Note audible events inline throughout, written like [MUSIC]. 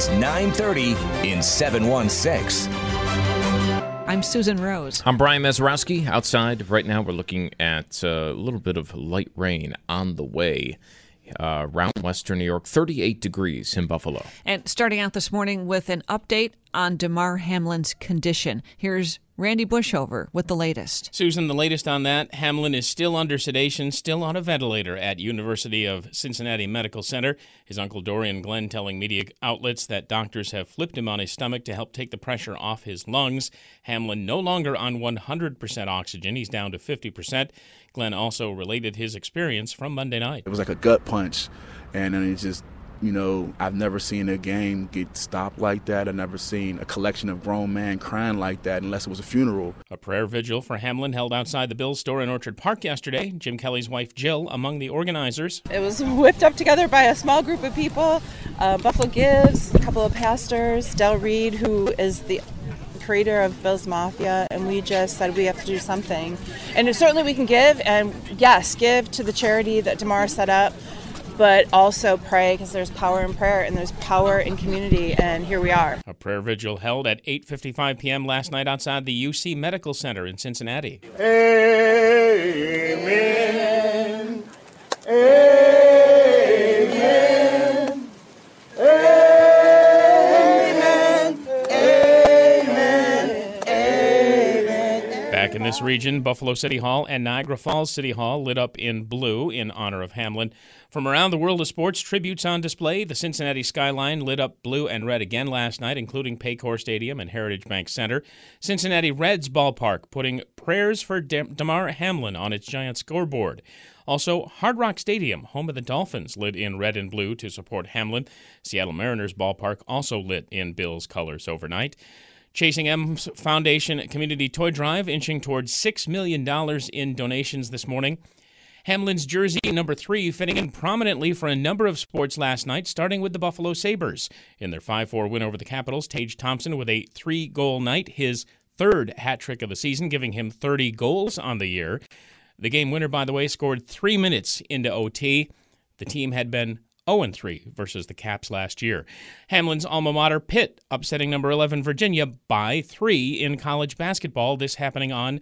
It's 930 in 716. I'm Susan Rose. I'm Brian Mazarowski. Outside right now, we're looking at a little bit of light rain on the way. Uh, around western New York, 38 degrees in Buffalo. And starting out this morning with an update on Damar Hamlin's condition. Here's Randy Bushover with the latest. Susan, the latest on that Hamlin is still under sedation, still on a ventilator at University of Cincinnati Medical Center. His uncle Dorian Glenn telling media outlets that doctors have flipped him on his stomach to help take the pressure off his lungs. Hamlin no longer on 100% oxygen, he's down to 50%. Glenn also related his experience from Monday night. It was like a gut punch, and then it just you know, I've never seen a game get stopped like that. I've never seen a collection of grown men crying like that unless it was a funeral. A prayer vigil for Hamlin held outside the Bill store in Orchard Park yesterday. Jim Kelly's wife Jill among the organizers. It was whipped up together by a small group of people. Uh, Buffalo Gibbs, a couple of pastors, Del Reid, who is the creator of Bill's Mafia, and we just said we have to do something. And certainly we can give, and yes, give to the charity that Damar set up but also pray because there's power in prayer and there's power in community and here we are. A prayer vigil held at 8:55 p.m. last night outside the UC Medical Center in Cincinnati. Amen. Amen. This oh. region, Buffalo City Hall and Niagara Falls City Hall lit up in blue in honor of Hamlin. From around the world of sports, tributes on display. The Cincinnati skyline lit up blue and red again last night, including Paycor Stadium and Heritage Bank Center. Cincinnati Reds ballpark putting prayers for Damar Hamlin on its giant scoreboard. Also, Hard Rock Stadium, home of the Dolphins, lit in red and blue to support Hamlin. Seattle Mariners ballpark also lit in Bills colors overnight. Chasing M's Foundation Community Toy Drive inching towards $6 million in donations this morning. Hamlin's jersey number three fitting in prominently for a number of sports last night, starting with the Buffalo Sabres. In their 5 4 win over the Capitals, Tage Thompson with a three goal night, his third hat trick of the season, giving him 30 goals on the year. The game winner, by the way, scored three minutes into OT. The team had been 0 3 versus the Caps last year. Hamlin's alma mater, Pitt, upsetting number 11 Virginia by three in college basketball. This happening on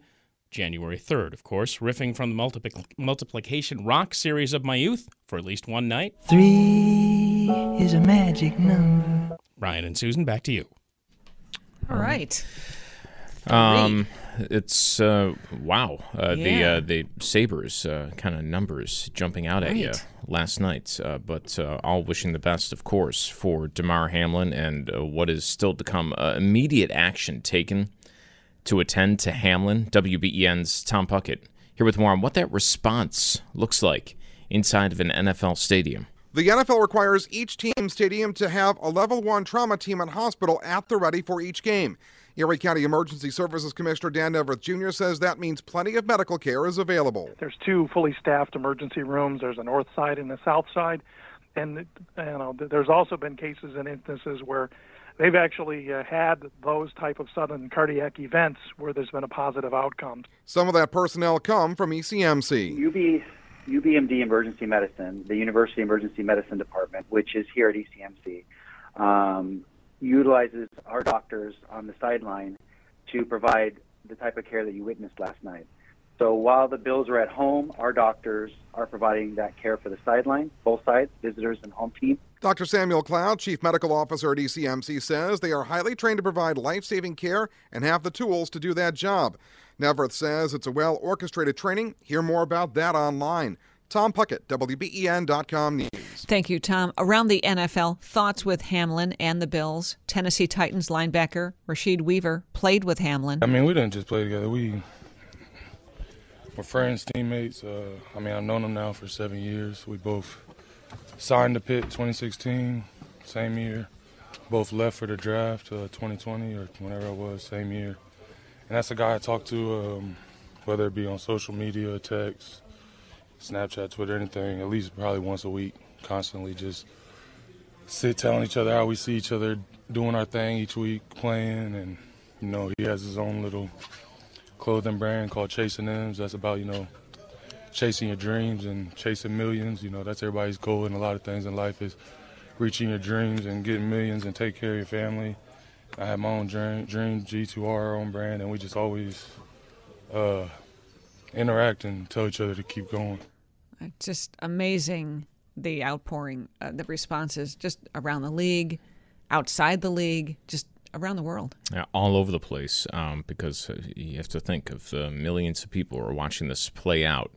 January 3rd, of course, riffing from the multipl- multiplication rock series of my youth for at least one night. Three is a magic number. Ryan and Susan, back to you. All right. Um, it's uh, wow. Uh, The uh, the Sabres uh, kind of numbers jumping out at you last night. Uh, but uh, all wishing the best, of course, for Damar Hamlin and uh, what is still to come. Uh, immediate action taken to attend to Hamlin. WBEN's Tom Puckett here with more on what that response looks like inside of an NFL stadium. The NFL requires each team stadium to have a level one trauma team and hospital at the ready for each game. Erie County Emergency Services Commissioner Dan Neaverth Jr. says that means plenty of medical care is available. There's two fully staffed emergency rooms. There's a north side and a south side, and you know there's also been cases and instances where they've actually uh, had those type of sudden cardiac events where there's been a positive outcome. Some of that personnel come from E ECMC. UB, UBMD Emergency Medicine, the University Emergency Medicine Department, which is here at ECMC, um, utilizes our doctors on the sideline to provide the type of care that you witnessed last night. So while the Bills are at home, our doctors are providing that care for the sideline, both sides, visitors and home team. Dr. Samuel Cloud, Chief Medical Officer at ECMC, says they are highly trained to provide life saving care and have the tools to do that job. Neaverth says it's a well orchestrated training. Hear more about that online. Tom Puckett, WBEN.com News. Thank you, Tom. Around the NFL, thoughts with Hamlin and the Bills. Tennessee Titans linebacker Rashad Weaver played with Hamlin. I mean, we didn't just play together. We were friends, teammates. Uh, I mean, I've known him now for seven years. We both signed to Pitt 2016, same year. Both left for the draft uh, 2020 or whenever it was, same year. And that's the guy I talk to, um, whether it be on social media, text, Snapchat, Twitter, anything, at least probably once a week, constantly just sit telling each other how we see each other doing our thing each week, playing. And, you know, he has his own little clothing brand called Chasing M's. That's about, you know, chasing your dreams and chasing millions. You know, that's everybody's goal in a lot of things in life is reaching your dreams and getting millions and take care of your family. I have my own dream, dream G2R, our own brand, and we just always uh, interact and tell each other to keep going. It's just amazing the outpouring, uh, the responses just around the league, outside the league, just around the world. Yeah, all over the place um, because uh, you have to think of the millions of people who are watching this play out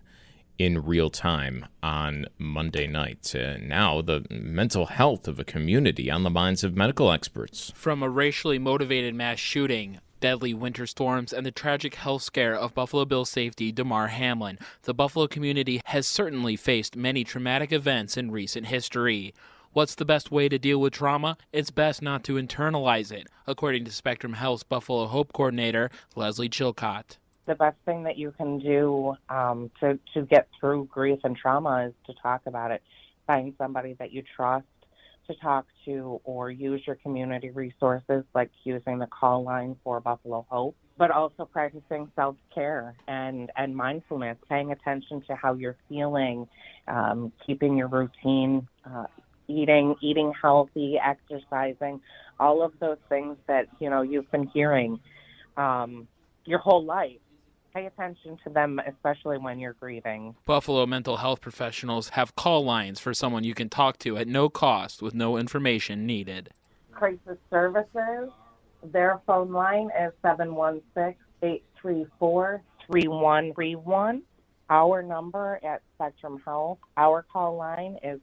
in real time on Monday night. Uh, now, the mental health of a community on the minds of medical experts. From a racially motivated mass shooting, deadly winter storms, and the tragic health scare of Buffalo Bill safety Damar Hamlin, the Buffalo community has certainly faced many traumatic events in recent history. What's the best way to deal with trauma? It's best not to internalize it, according to Spectrum Health's Buffalo Hope coordinator, Leslie Chilcott the best thing that you can do um, to to get through grief and trauma is to talk about it. Find somebody that you trust to talk to, or use your community resources like using the call line for Buffalo Hope. But also practicing self care and and mindfulness, paying attention to how you're feeling, um, keeping your routine. Uh, eating eating healthy exercising all of those things that you know you've been hearing um, your whole life pay attention to them, especially when you're grieving. Buffalo mental health professionals have call lines for someone you can talk to at no cost with no information needed. Crisis Services, their phone line is 716 834 3131. Our number at Spectrum Health, our call line is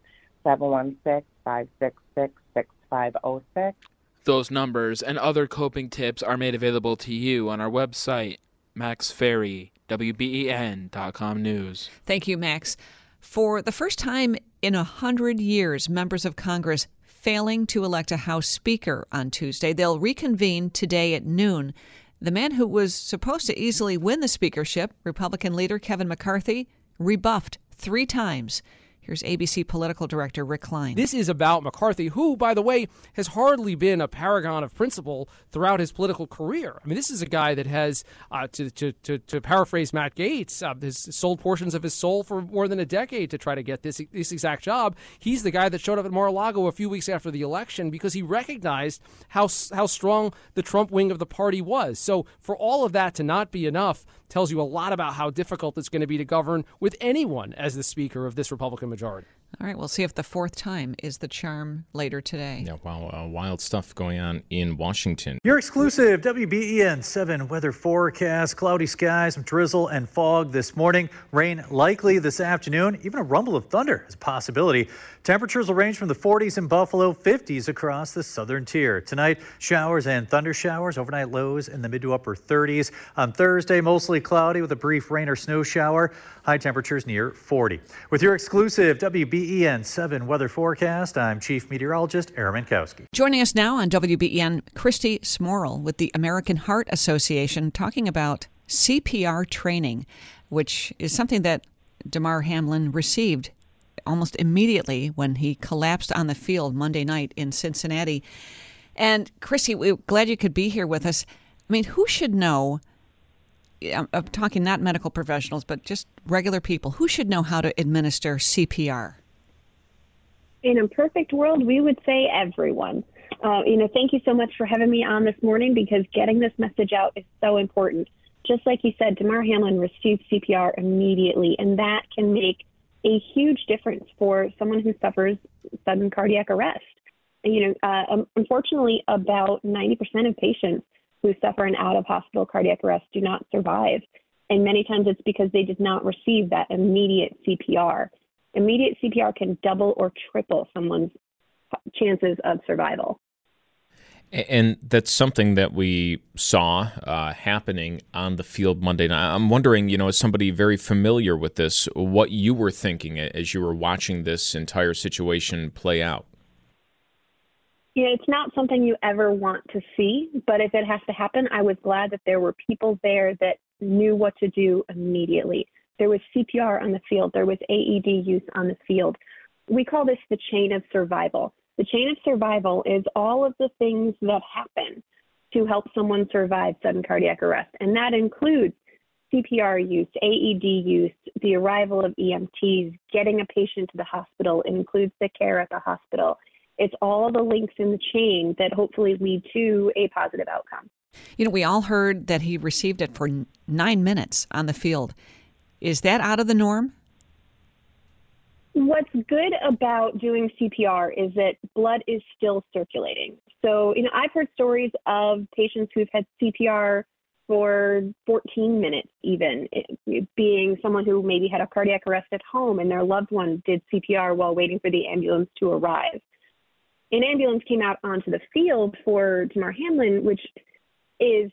716 566 6506. Those numbers and other coping tips are made available to you on our website, Max Ferry, WBEN.com News. Thank you, Max. For the first time in a hundred years, members of Congress failing to elect a House Speaker on Tuesday. They'll reconvene today at noon. The man who was supposed to easily win the speakership, Republican leader Kevin McCarthy, rebuffed three times. Here's ABC political director Rick Klein. This is about McCarthy, who, by the way, has hardly been a paragon of principle throughout his political career. I mean, this is a guy that has, uh, to, to, to, to, paraphrase Matt Gaetz, uh, has sold portions of his soul for more than a decade to try to get this, this exact job. He's the guy that showed up at Mar-a-Lago a few weeks after the election because he recognized how, how strong the Trump wing of the party was. So for all of that to not be enough tells you a lot about how difficult it's going to be to govern with anyone as the speaker of this Republican majority majority. All right, we'll see if the fourth time is the charm later today. Yeah, wow, uh, wild stuff going on in Washington. Your exclusive WBEN 7 weather forecast cloudy skies, some drizzle and fog this morning, rain likely this afternoon, even a rumble of thunder is a possibility. Temperatures will range from the 40s in Buffalo, 50s across the southern tier. Tonight, showers and thunder showers, overnight lows in the mid to upper 30s. On Thursday, mostly cloudy with a brief rain or snow shower, high temperatures near 40. With your exclusive WBEN 7 weather forecast, I'm Chief Meteorologist Aaron Mentkowski. Joining us now on WBEN, Kristy Smorol with the American Heart Association talking about CPR training, which is something that Damar Hamlin received almost immediately when he collapsed on the field Monday night in Cincinnati. And Kristy, we're glad you could be here with us. I mean, who should know? I'm talking not medical professionals, but just regular people. Who should know how to administer CPR? In a perfect world, we would say everyone. Uh, you know, thank you so much for having me on this morning because getting this message out is so important just like you said, Damar Hamlin received CPR immediately, and that can make a huge difference for someone who suffers sudden cardiac arrest. You know, uh, um, unfortunately, about 90% of patients who suffer an out of hospital cardiac arrest do not survive. And many times it's because they did not receive that immediate CPR. Immediate CPR can double or triple someone's chances of survival. And that's something that we saw uh, happening on the field Monday night. I'm wondering, you know, as somebody very familiar with this, what you were thinking as you were watching this entire situation play out. Yeah, it's not something you ever want to see, but if it has to happen, I was glad that there were people there that knew what to do immediately. There was CPR on the field, there was AED use on the field. We call this the chain of survival. The chain of survival is all of the things that happen to help someone survive sudden cardiac arrest, and that includes CPR use, AED use, the arrival of EMTs, getting a patient to the hospital, it includes the care at the hospital. It's all the links in the chain that hopefully lead to a positive outcome. You know, we all heard that he received it for nine minutes on the field. Is that out of the norm? What's good about doing CPR is that blood is still circulating. So, you know, I've heard stories of patients who've had CPR for 14 minutes, even being someone who maybe had a cardiac arrest at home and their loved one did CPR while waiting for the ambulance to arrive. An ambulance came out onto the field for Damar Hamlin, which is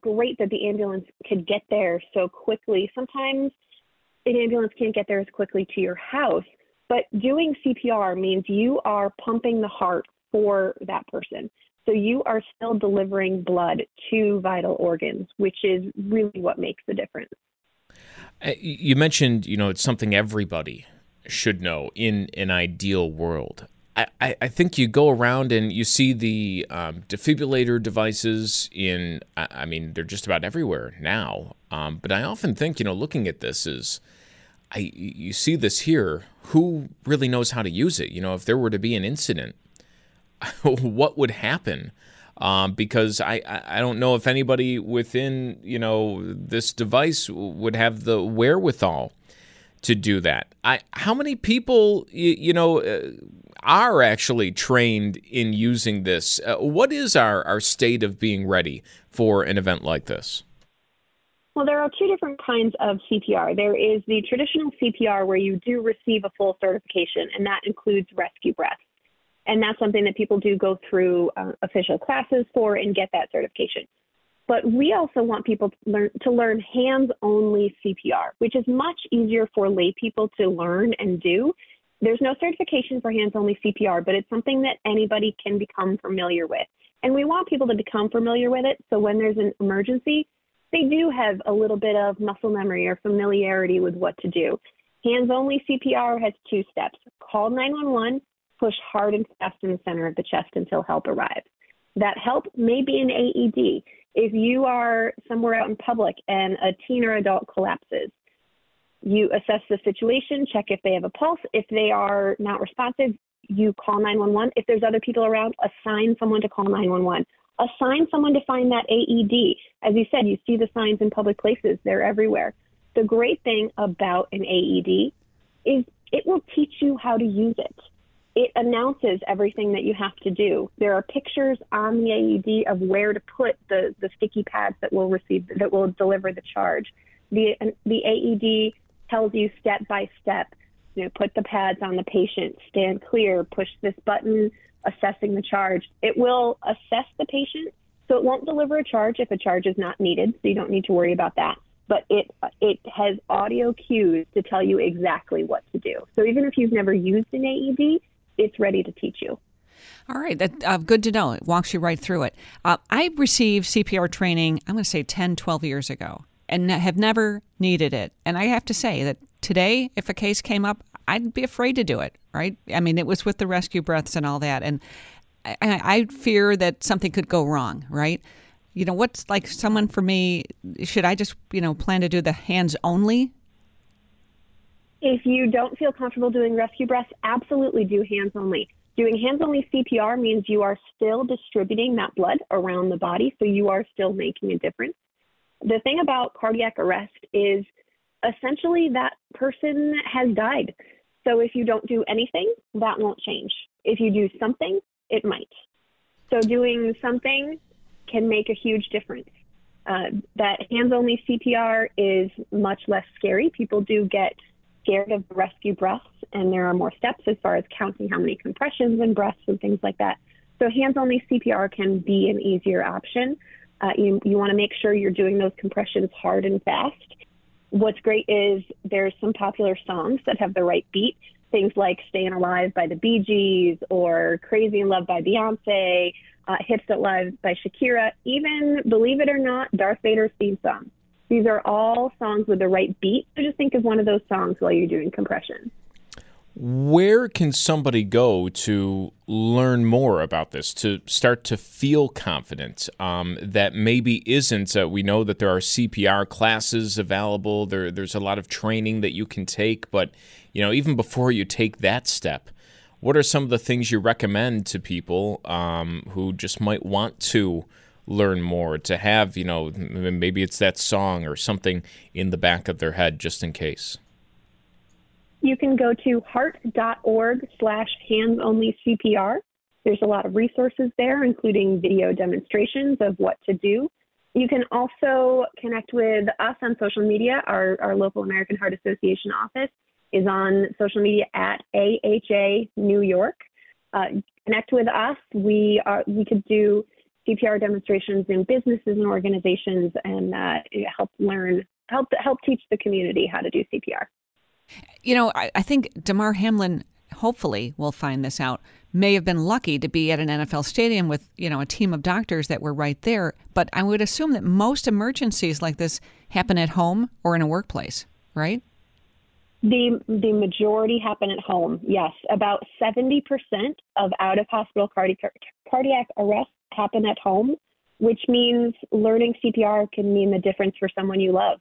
great that the ambulance could get there so quickly. Sometimes an ambulance can't get there as quickly to your house, but doing CPR means you are pumping the heart for that person. So you are still delivering blood to vital organs, which is really what makes the difference. Uh, you mentioned, you know, it's something everybody should know in an ideal world. I, I think you go around and you see the um, defibrillator devices in, I mean, they're just about everywhere now. Um, but I often think, you know, looking at this is, I you see this here. Who really knows how to use it? You know, if there were to be an incident, [LAUGHS] what would happen? Um, because I, I don't know if anybody within you know this device would have the wherewithal to do that. I how many people you, you know uh, are actually trained in using this? Uh, what is our our state of being ready for an event like this? Well, there are two different kinds of CPR. There is the traditional CPR where you do receive a full certification, and that includes rescue breaths. And that's something that people do go through uh, official classes for and get that certification. But we also want people to learn, to learn hands-only CPR, which is much easier for lay people to learn and do. There's no certification for hands-only CPR, but it's something that anybody can become familiar with. And we want people to become familiar with it so when there's an emergency, they do have a little bit of muscle memory or familiarity with what to do. Hands only CPR has two steps call 911, push hard and fast in the center of the chest until help arrives. That help may be an AED. If you are somewhere out in public and a teen or adult collapses, you assess the situation, check if they have a pulse. If they are not responsive, you call 911. If there's other people around, assign someone to call 911 assign someone to find that AED. As you said, you see the signs in public places, they're everywhere. The great thing about an AED is it will teach you how to use it. It announces everything that you have to do. There are pictures on the AED of where to put the, the sticky pads that will receive that will deliver the charge. The the AED tells you step by step. You know, put the pads on the patient, stand clear, push this button, assessing the charge. It will assess the patient, so it won't deliver a charge if a charge is not needed, so you don't need to worry about that. But it it has audio cues to tell you exactly what to do. So even if you've never used an AED, it's ready to teach you. All right, that uh, good to know. It walks you right through it. Uh, I received CPR training, I'm going to say 10, 12 years ago, and have never needed it. And I have to say that today, if a case came up, I'd be afraid to do it, right? I mean, it was with the rescue breaths and all that. And I, I fear that something could go wrong, right? You know, what's like someone for me, should I just, you know, plan to do the hands only? If you don't feel comfortable doing rescue breaths, absolutely do hands only. Doing hands only CPR means you are still distributing that blood around the body, so you are still making a difference. The thing about cardiac arrest is essentially that person has died. So if you don't do anything, that won't change. If you do something, it might. So doing something can make a huge difference. Uh, that hands only CPR is much less scary. People do get scared of rescue breaths, and there are more steps as far as counting how many compressions and breaths and things like that. So hands only CPR can be an easier option. Uh, you you want to make sure you're doing those compressions hard and fast. What's great is there's some popular songs that have the right beat, things like "Staying Alive" by the Bee Gees or "Crazy in Love" by Beyonce, uh, "Hips Don't Lie" by Shakira, even believe it or not, Darth Vader's theme song. These are all songs with the right beat. So just think of one of those songs while you're doing compression. Where can somebody go to learn more about this, to start to feel confident um, that maybe isn't? Uh, we know that there are CPR classes available. There, there's a lot of training that you can take, but you know, even before you take that step, what are some of the things you recommend to people um, who just might want to learn more? To have, you know, maybe it's that song or something in the back of their head just in case you can go to heart.org slash hands only CPR. There's a lot of resources there, including video demonstrations of what to do. You can also connect with us on social media. Our, our local American Heart Association office is on social media at AHA New York. Uh, connect with us. We are we could do CPR demonstrations in businesses and organizations and uh, help learn help help teach the community how to do CPR. You know, I, I think Damar Hamlin hopefully will find this out may have been lucky to be at an NFL stadium with, you know, a team of doctors that were right there, but I would assume that most emergencies like this happen at home or in a workplace, right? The the majority happen at home. Yes, about 70% of out of hospital cardiac cardiac arrests happen at home, which means learning CPR can mean the difference for someone you love.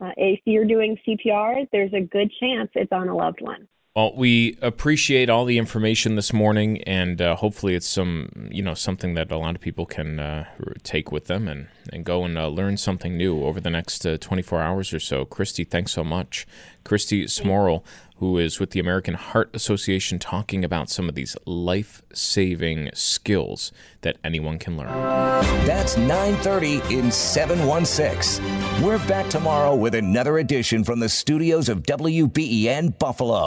Uh, if you're doing CPR, there's a good chance it's on a loved one. Well, we appreciate all the information this morning, and uh, hopefully, it's some you know something that a lot of people can uh, take with them and and go and uh, learn something new over the next uh, 24 hours or so. Kristy, thanks so much. Kristy Smorol, who is with the American Heart Association, talking about some of these life-saving skills that anyone can learn. That's 9:30 in 716. We're back tomorrow with another edition from the studios of WBEN Buffalo.